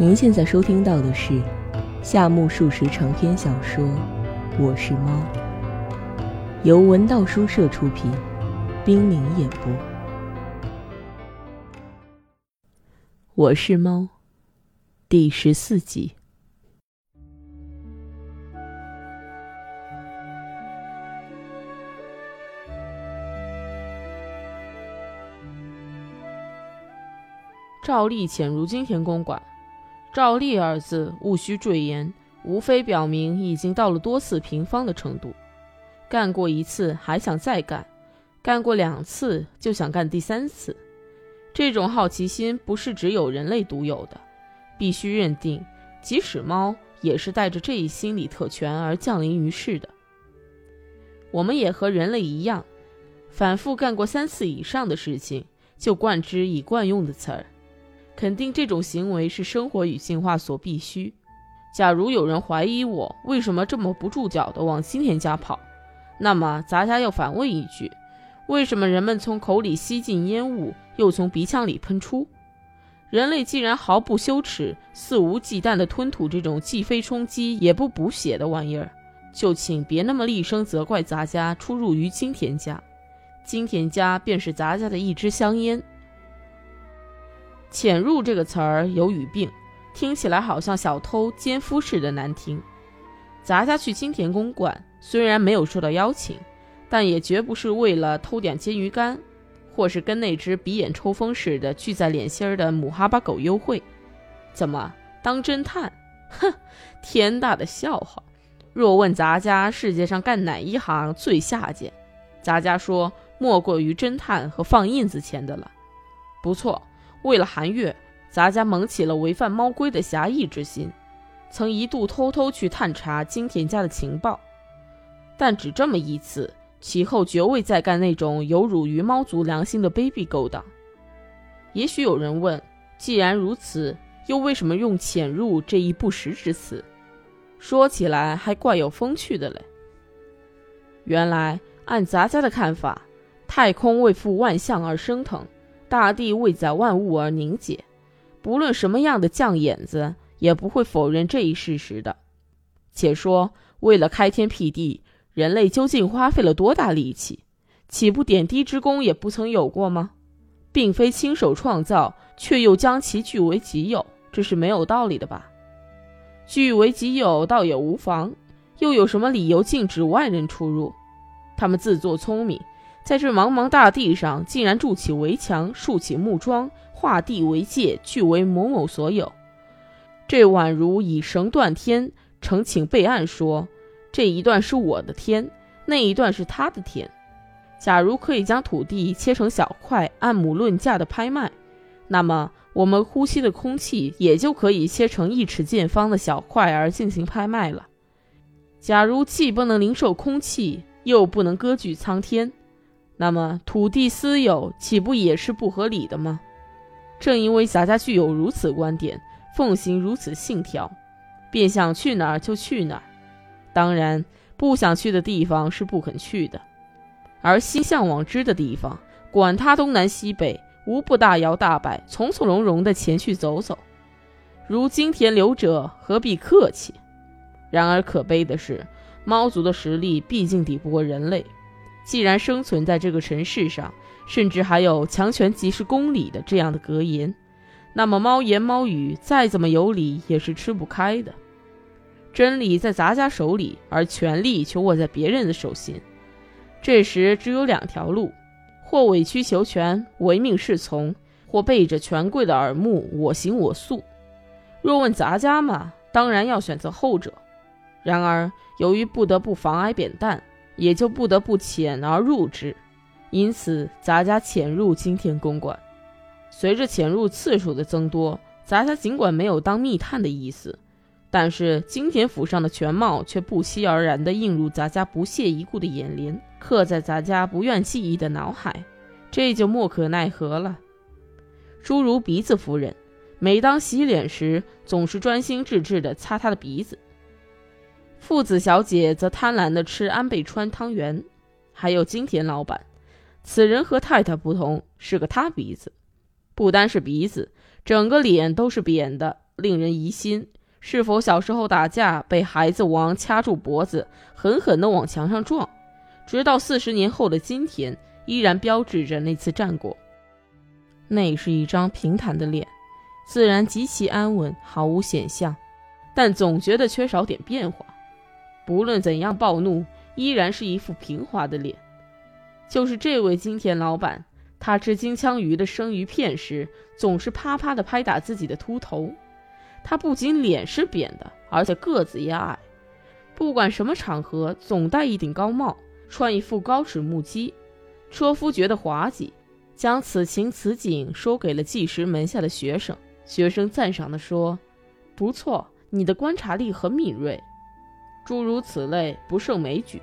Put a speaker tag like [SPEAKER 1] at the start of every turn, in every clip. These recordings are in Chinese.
[SPEAKER 1] 您现在收听到的是夏目漱石长篇小说《我是猫》，由文道书社出品，冰凌演播。我是猫，第十四集。
[SPEAKER 2] 赵丽潜入金田公馆，赵丽二字毋需赘言，无非表明已经到了多次平方的程度。干过一次还想再干，干过两次就想干第三次。这种好奇心不是只有人类独有的，必须认定，即使猫也是带着这一心理特权而降临于世的。我们也和人类一样，反复干过三次以上的事情，就惯之以惯用的词儿。肯定这种行为是生活与进化所必须。假如有人怀疑我为什么这么不住脚的往金田家跑，那么咱家要反问一句：为什么人们从口里吸进烟雾，又从鼻腔里喷出？人类既然毫不羞耻、肆无忌惮地吞吐这种既非充饥也不补血的玩意儿，就请别那么厉声责怪咱家出入于金田家。金田家便是咱家的一支香烟。潜入这个词儿有语病，听起来好像小偷奸夫似的难听。咱家去金田公馆，虽然没有受到邀请，但也绝不是为了偷点煎鱼干，或是跟那只鼻眼抽风似的聚在脸心儿的母哈巴狗幽会。怎么当侦探？哼，天大的笑话！若问咱家世界上干哪一行最下贱，咱家说莫过于侦探和放印子钱的了。不错。为了韩月，咱家萌起了违反猫规的侠义之心，曾一度偷偷去探查金田家的情报，但只这么一次，其后绝未再干那种有辱于猫族良心的卑鄙勾当。也许有人问：既然如此，又为什么用“潜入”这一不实之词？说起来还怪有风趣的嘞。原来按咱家的看法，太空为负万象而升腾。大地为载万物而凝结，不论什么样的犟眼子，也不会否认这一事实的。且说，为了开天辟地，人类究竟花费了多大力气？岂不点滴之功也不曾有过吗？并非亲手创造，却又将其据为己有，这是没有道理的吧？据为己有倒也无妨，又有什么理由禁止外人出入？他们自作聪明。在这茫茫大地上，竟然筑起围墙，竖起木桩，画地为界，据为某某所有。这宛如以绳断天，呈请备案说：这一段是我的天，那一段是他的天。假如可以将土地切成小块，按亩论价的拍卖，那么我们呼吸的空气也就可以切成一尺见方的小块而进行拍卖了。假如既不能零售空气，又不能割据苍天。那么土地私有岂不也是不合理的吗？正因为洒家具有如此观点，奉行如此信条，便想去哪儿就去哪儿。当然，不想去的地方是不肯去的，而心向往之的地方，管他东南西北，无不大摇大摆、从从容容地前去走走。如金田流者，何必客气？然而可悲的是，猫族的实力毕竟抵不过人类。既然生存在这个城市上，甚至还有强权即是公理的这样的格言，那么猫言猫语再怎么有理也是吃不开的。真理在咱家手里，而权力却握在别人的手心。这时只有两条路：或委曲求全，唯命是从；或背着权贵的耳目，我行我素。若问咱家嘛，当然要选择后者。然而由于不得不防挨扁担。也就不得不潜而入之，因此咱家潜入金田公馆。随着潜入次数的增多，咱家尽管没有当密探的意思，但是金田府上的全貌却不期而然地映入咱家不屑一顾的眼帘，刻在咱家不愿记忆的脑海，这就莫可奈何了。诸如鼻子夫人，每当洗脸时，总是专心致志地擦她的鼻子。父子小姐则贪婪地吃安倍川汤圆，还有金田老板，此人和太太不同，是个塌鼻子，不单是鼻子，整个脸都是扁的，令人疑心。是否小时候打架被孩子王掐住脖子，狠狠地往墙上撞，直到四十年后的今天，依然标志着那次战果？那是一张平坦的脸，自然极其安稳，毫无显象，但总觉得缺少点变化。不论怎样暴怒，依然是一副平滑的脸。就是这位金田老板，他吃金枪鱼的生鱼片时，总是啪啪地拍打自己的秃头。他不仅脸是扁的，而且个子也矮。不管什么场合，总戴一顶高帽，穿一副高尺木屐。车夫觉得滑稽，将此情此景说给了纪实门下的学生。学生赞赏地说：“不错，你的观察力很敏锐。”诸如此类不胜枚举。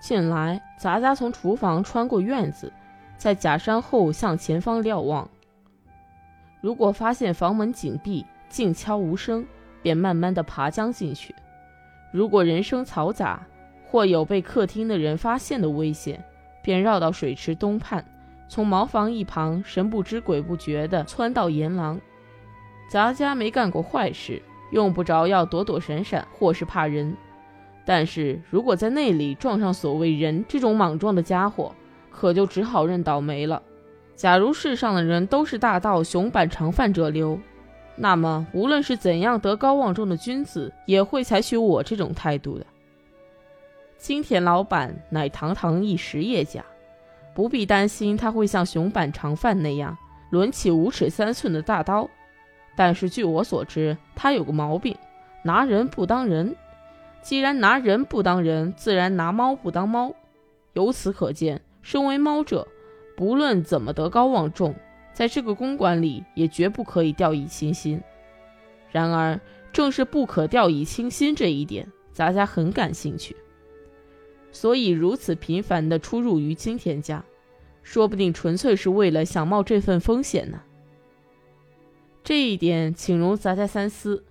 [SPEAKER 2] 近来，杂家从厨房穿过院子，在假山后向前方瞭望。如果发现房门紧闭、静悄无声，便慢慢的爬将进去；如果人声嘈杂，或有被客厅的人发现的危险，便绕到水池东畔，从茅房一旁神不知鬼不觉地窜到沿廊。杂家没干过坏事，用不着要躲躲闪闪，或是怕人。但是如果在那里撞上所谓人这种莽撞的家伙，可就只好认倒霉了。假如世上的人都是大道雄板长饭者流，那么无论是怎样德高望重的君子，也会采取我这种态度的。金田老板乃堂堂一实业家，不必担心他会像熊板长饭那样抡起五尺三寸的大刀。但是据我所知，他有个毛病，拿人不当人。既然拿人不当人，自然拿猫不当猫。由此可见，身为猫者。不论怎么德高望重，在这个公馆里也绝不可以掉以轻心。然而，正是不可掉以轻心这一点，咱家很感兴趣，所以如此频繁地出入于金田家，说不定纯粹是为了想冒这份风险呢。这一点，请容杂家三思，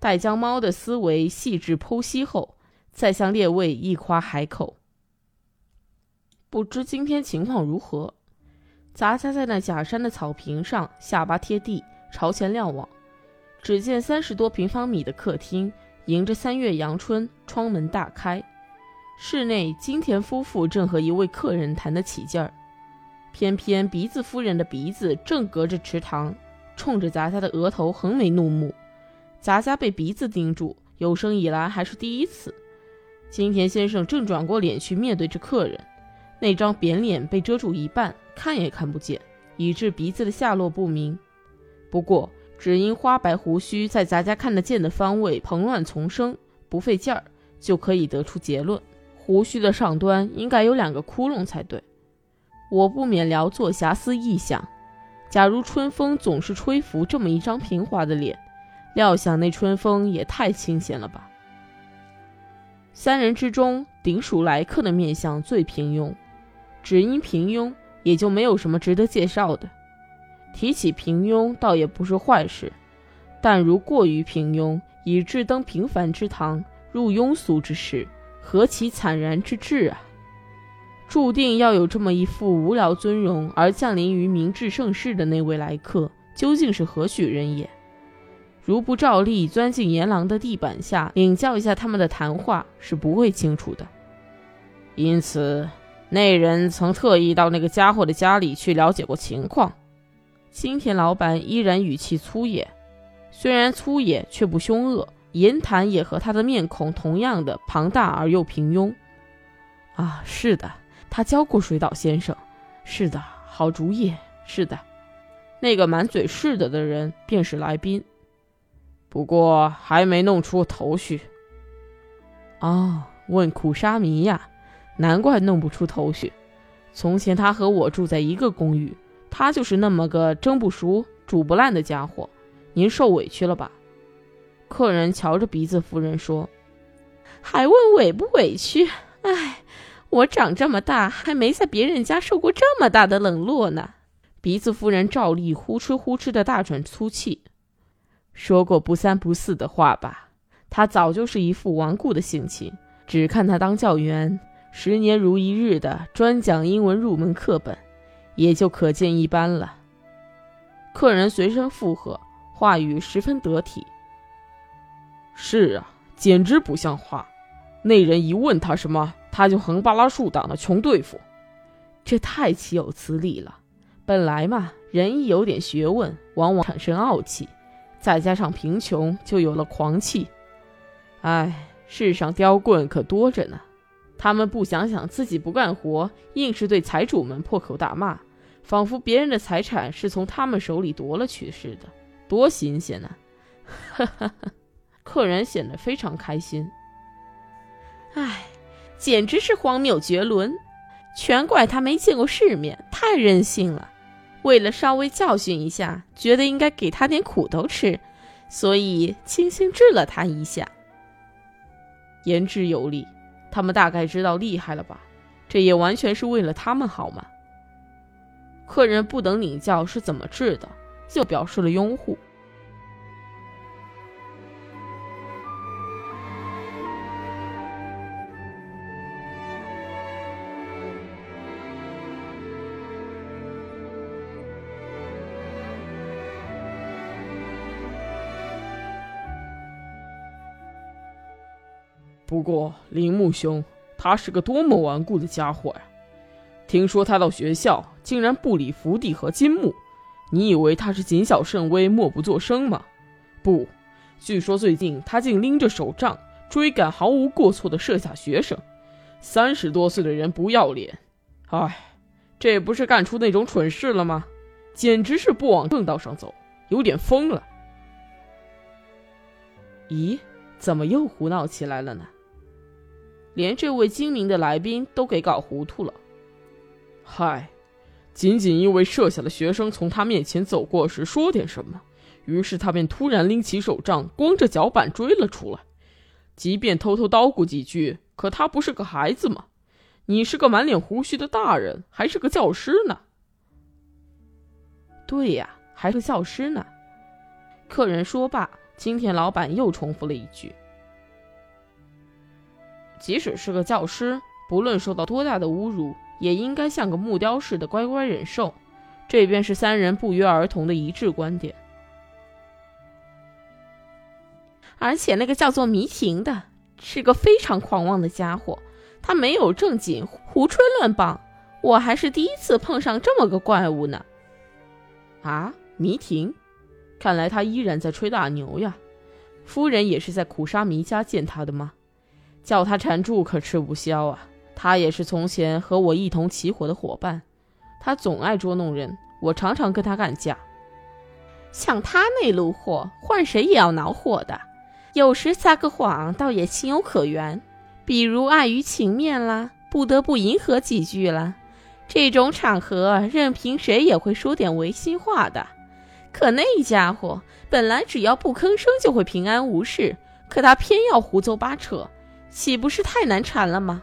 [SPEAKER 2] 待将猫的思维细致剖析后，再向列位一夸海口。不知今天情况如何？杂家在那假山的草坪上，下巴贴地，朝前瞭望，只见三十多平方米的客厅，迎着三月阳春，窗门大开。室内，金田夫妇正和一位客人谈得起劲儿，偏偏鼻子夫人的鼻子正隔着池塘，冲着杂家的额头横眉怒目。杂家被鼻子盯住，有生以来还是第一次。金田先生正转过脸去面对着客人，那张扁脸被遮住一半。看也看不见，以致鼻子的下落不明。不过，只因花白胡须在咱家看得见的方位蓬乱丛生，不费劲儿就可以得出结论：胡须的上端应该有两个窟窿才对。我不免聊作遐思异想：假如春风总是吹拂这么一张平滑的脸，料想那春风也太清闲了吧？三人之中，顶属来客的面相最平庸，只因平庸。也就没有什么值得介绍的。提起平庸，倒也不是坏事，但如过于平庸，以致登平凡之堂，入庸俗之室，何其惨然之至啊！注定要有这么一副无聊尊容而降临于明治盛世的那位来客，究竟是何许人也？如不照例钻进阎廊的地板下领教一下他们的谈话，是不会清楚的。因此。那人曾特意到那个家伙的家里去了解过情况。新田老板依然语气粗野，虽然粗野却不凶恶，言谈也和他的面孔同样的庞大而又平庸。啊，是的，他教过水岛先生。是的，好主意。是的，那个满嘴是的的人便是来宾，不过还没弄出头绪。哦，问苦沙弥呀。难怪弄不出头绪。从前他和我住在一个公寓，他就是那么个蒸不熟、煮不烂的家伙。您受委屈了吧？客人瞧着鼻子夫人说：“还问委不委屈？哎，我长这么大还没在别人家受过这么大的冷落呢。”鼻子夫人照例呼哧呼哧的大喘粗气，说过不三不四的话吧？他早就是一副顽固的性情，只看他当教员。十年如一日的专讲英文入门课本，也就可见一斑了。客人随声附和，话语十分得体。
[SPEAKER 3] 是啊，简直不像话。那人一问他什么，他就横扒拉竖挡的穷对付，
[SPEAKER 2] 这太岂有此理了。本来嘛，人一有点学问，往往产生傲气，再加上贫穷，就有了狂气。哎，世上刁棍可多着呢。他们不想想自己不干活，硬是对财主们破口大骂，仿佛别人的财产是从他们手里夺了去似的，多新鲜呢！哈哈哈，客人显得非常开心。哎，简直是荒谬绝伦，全怪他没见过世面，太任性了。为了稍微教训一下，觉得应该给他点苦头吃，所以轻轻治了他一下。言之有理。他们大概知道厉害了吧？这也完全是为了他们好嘛。客人不等领教是怎么治的，就表示了拥护。
[SPEAKER 3] 不过，铃木兄，他是个多么顽固的家伙呀！听说他到学校竟然不理福地和金木，你以为他是谨小慎微、默不作声吗？不，据说最近他竟拎着手杖追赶毫无过错的舍下学生。三十多岁的人不要脸，哎，这不是干出那种蠢事了吗？简直是不往正道上走，有点疯了。
[SPEAKER 2] 咦，怎么又胡闹起来了呢？连这位精明的来宾都给搞糊涂了。
[SPEAKER 3] 嗨，仅仅因为设下的学生从他面前走过时说点什么，于是他便突然拎起手杖，光着脚板追了出来。即便偷偷叨咕几句，可他不是个孩子吗？你是个满脸胡须的大人，还是个教师呢？
[SPEAKER 2] 对呀，还是教师呢。客人说罢，青田老板又重复了一句。即使是个教师，不论受到多大的侮辱，也应该像个木雕似的乖乖忍受。这便是三人不约而同的一致观点。而且那个叫做迷婷的，是个非常狂妄的家伙，他没有正经，胡吹乱棒。我还是第一次碰上这么个怪物呢。
[SPEAKER 3] 啊，迷婷，看来他依然在吹大牛呀。夫人也是在苦沙弥家见他的吗？叫他缠住可吃不消啊！他也是从前和我一同起火的伙伴，他总爱捉弄人，我常常跟他干架。
[SPEAKER 2] 像他那路货，换谁也要恼火的。有时撒个谎，倒也情有可原，比如碍于情面啦，不得不迎合几句啦。这种场合，任凭谁也会说点违心话的。可那家伙本来只要不吭声就会平安无事，可他偏要胡诌八扯。岂不是太难缠了吗？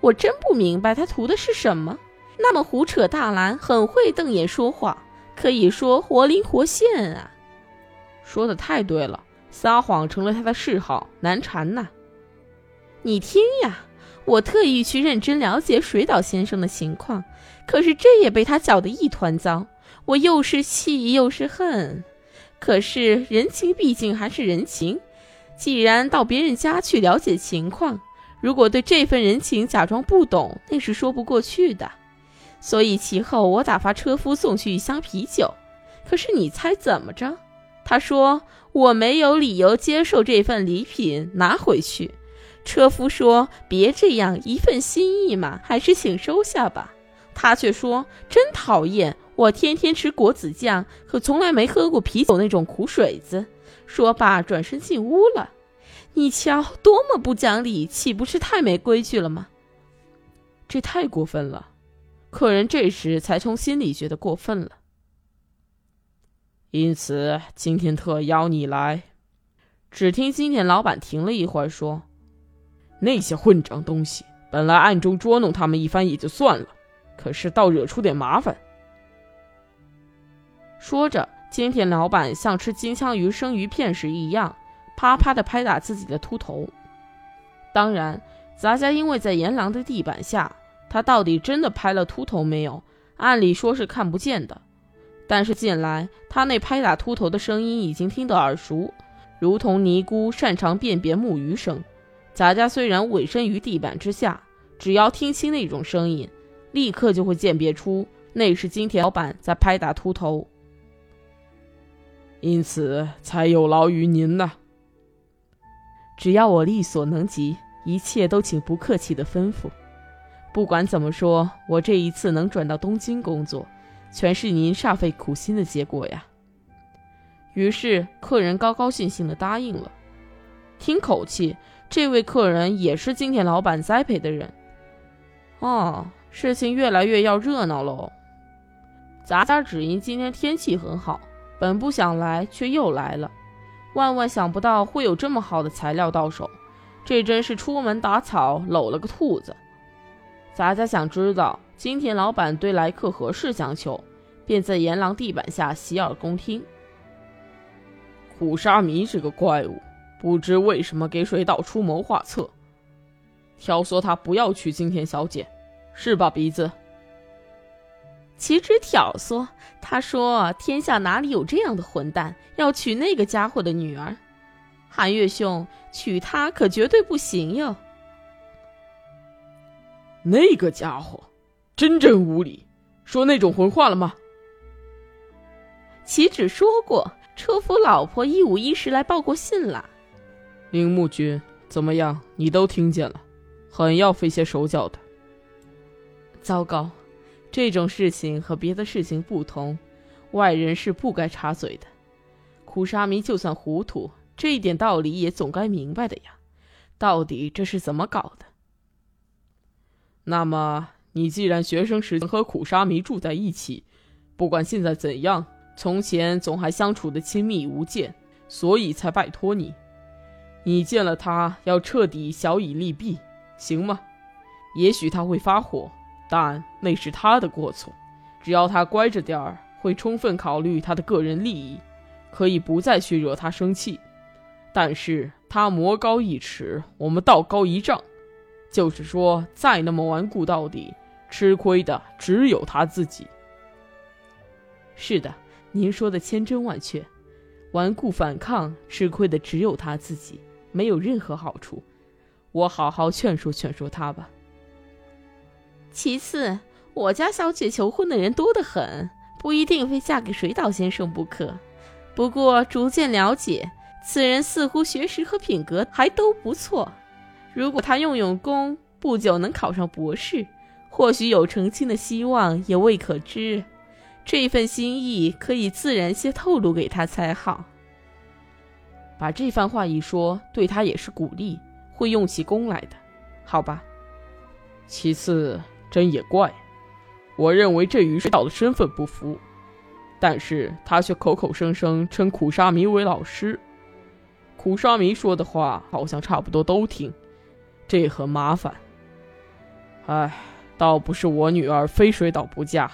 [SPEAKER 2] 我真不明白他图的是什么。那么胡扯大蓝，很会瞪眼说话，可以说活灵活现啊！
[SPEAKER 3] 说的太对了，撒谎成了他的嗜好，难缠呐。
[SPEAKER 2] 你听呀，我特意去认真了解水岛先生的情况，可是这也被他搅得一团糟。我又是气又是恨，可是人情毕竟还是人情。既然到别人家去了解情况，如果对这份人情假装不懂，那是说不过去的。所以其后我打发车夫送去一箱啤酒。可是你猜怎么着？他说我没有理由接受这份礼品，拿回去。车夫说别这样，一份心意嘛，还是请收下吧。他却说真讨厌，我天天吃果子酱，可从来没喝过啤酒那种苦水子。说罢，转身进屋了。你瞧，多么不讲理，岂不是太没规矩了吗？
[SPEAKER 3] 这太过分了。客人这时才从心里觉得过分了。因此，今天特邀你来。只听今天老板停了一会儿，说：“那些混账东西，本来暗中捉弄他们一番也就算了，可是倒惹出点麻烦。”
[SPEAKER 2] 说着。金田老板像吃金枪鱼生鱼片时一样，啪啪地拍打自己的秃头。当然，杂家因为在阎廊的地板下，他到底真的拍了秃头没有？按理说是看不见的。但是近来他那拍打秃头的声音已经听得耳熟，如同尼姑擅长辨别木鱼声。杂家虽然委身于地板之下，只要听清那种声音，立刻就会鉴别出那是金田老板在拍打秃头。
[SPEAKER 3] 因此才有劳于您呢。
[SPEAKER 1] 只要我力所能及，一切都请不客气的吩咐。不管怎么说，我这一次能转到东京工作，全是您煞费苦心的结果呀。
[SPEAKER 2] 于是客人高高兴兴的答应了。听口气，这位客人也是金田老板栽培的人。哦，事情越来越要热闹喽。咱家只因今天天气很好。本不想来，却又来了。万万想不到会有这么好的材料到手，这真是出门打草搂了个兔子。咱家想知道金田老板对来客何事相求，便在岩廊地板下洗耳恭听。
[SPEAKER 3] 苦沙弥这个怪物，不知为什么给水岛出谋划策，挑唆他不要娶金田小姐，是吧，鼻子？
[SPEAKER 2] 岂止挑唆？他说：“天下哪里有这样的混蛋，要娶那个家伙的女儿？韩月兄，娶她可绝对不行哟。”
[SPEAKER 3] 那个家伙，真真无礼，说那种混话了吗？
[SPEAKER 2] 岂止说过，车夫老婆一五一十来报过信了。
[SPEAKER 3] 铃木君，怎么样？你都听见了，很要费些手脚的。
[SPEAKER 1] 糟糕。这种事情和别的事情不同，外人是不该插嘴的。苦沙弥就算糊涂，这一点道理也总该明白的呀。到底这是怎么搞的？
[SPEAKER 3] 那么，你既然学生时和苦沙弥住在一起，不管现在怎样，从前总还相处的亲密无间，所以才拜托你。你见了他，要彻底小以利弊，行吗？也许他会发火。但那是他的过错，只要他乖着点儿，会充分考虑他的个人利益，可以不再去惹他生气。但是他魔高一尺，我们道高一丈，就是说再那么顽固到底，吃亏的只有他自己。
[SPEAKER 1] 是的，您说的千真万确，顽固反抗，吃亏的只有他自己，没有任何好处。我好好劝说劝说他吧。
[SPEAKER 2] 其次，我家小姐求婚的人多得很，不一定非嫁给水岛先生不可。不过逐渐了解，此人似乎学识和品格还都不错。如果他用用功，不久能考上博士，或许有成亲的希望也未可知。这份心意可以自然些透露给他才好。
[SPEAKER 1] 把这番话一说，对他也是鼓励，会用起功来的，好吧？
[SPEAKER 3] 其次。真也怪，我认为这与水岛的身份不符，但是他却口口声声称苦沙弥为老师，苦沙弥说的话好像差不多都听，这很麻烦。唉，倒不是我女儿非水岛不嫁，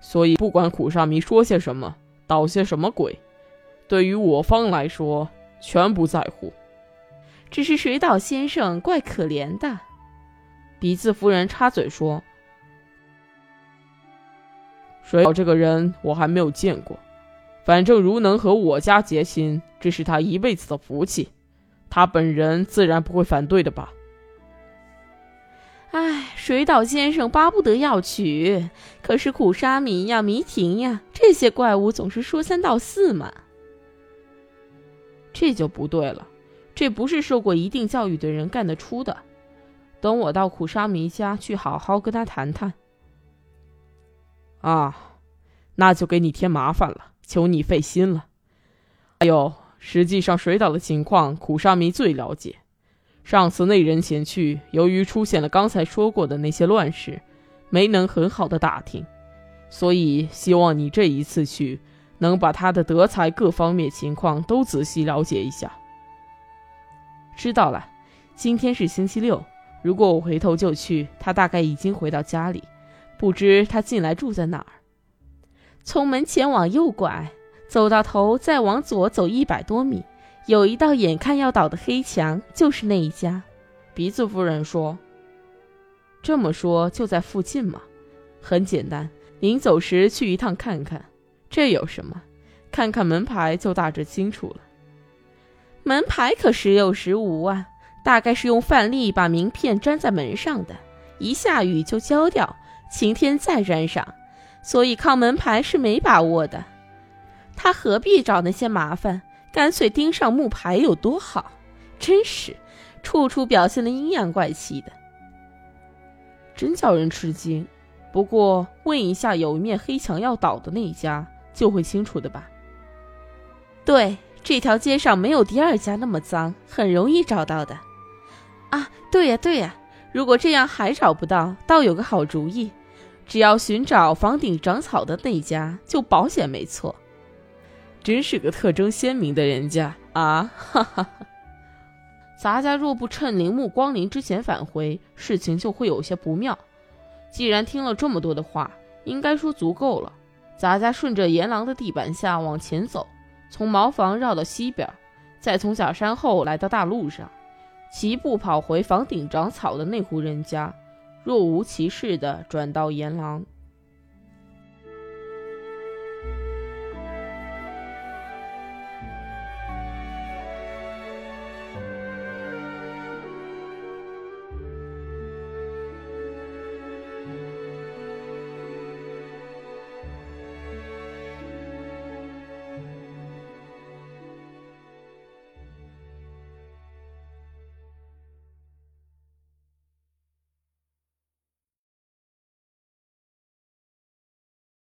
[SPEAKER 3] 所以不管苦沙弥说些什么，捣些什么鬼，对于我方来说全不在乎。
[SPEAKER 2] 只是水岛先生怪可怜的，
[SPEAKER 1] 鼻子夫人插嘴说。
[SPEAKER 3] 水岛这个人我还没有见过，反正如能和我家结亲，这是他一辈子的福气，他本人自然不会反对的吧？
[SPEAKER 2] 哎，水岛先生巴不得要娶，可是苦沙弥呀、弥亭呀，这些怪物总是说三道四嘛。
[SPEAKER 1] 这就不对了，这不是受过一定教育的人干得出的。等我到苦沙弥家去，好好跟他谈谈。
[SPEAKER 3] 啊，那就给你添麻烦了，求你费心了。还有，实际上水岛的情况，苦沙弥最了解。上次那人前去，由于出现了刚才说过的那些乱事，没能很好的打听，所以希望你这一次去，能把他的德才各方面情况都仔细了解一下。
[SPEAKER 1] 知道了，今天是星期六，如果我回头就去，他大概已经回到家里。不知他近来住在哪儿？
[SPEAKER 2] 从门前往右拐，走到头，再往左走一百多米，有一道眼看要倒的黑墙，就是那一家。
[SPEAKER 1] 鼻子夫人说：“这么说就在附近吗，很简单。临走时去一趟看看。这有什么？看看门牌就大致清楚了。
[SPEAKER 2] 门牌可时有时无啊，大概是用饭粒把名片粘在门上的，一下雨就焦掉，晴天再粘上，所以靠门牌是没把握的。他何必找那些麻烦？干脆钉上木牌有多好？真是，处处表现的阴阳怪气的，
[SPEAKER 1] 真叫人吃惊。不过问一下，有一面黑墙要倒的那一家，就会清楚的吧？
[SPEAKER 2] 对，这条街上没有第二家那么脏，很容易找到的。啊，对呀对呀，如果这样还找不到，倒有个好主意，只要寻找房顶长草的那家，就保险没错。
[SPEAKER 1] 真是个特征鲜明的人家啊！哈哈哈。咱家若不趁铃木光临之前返回，事情就会有些不妙。既然听了这么多的话，应该说足够了。咱家顺着岩廊的地板下往前走，从茅房绕到西边，再从小山后来到大路上，齐步跑回房顶长草的那户人家，若无其事地转到沿廊。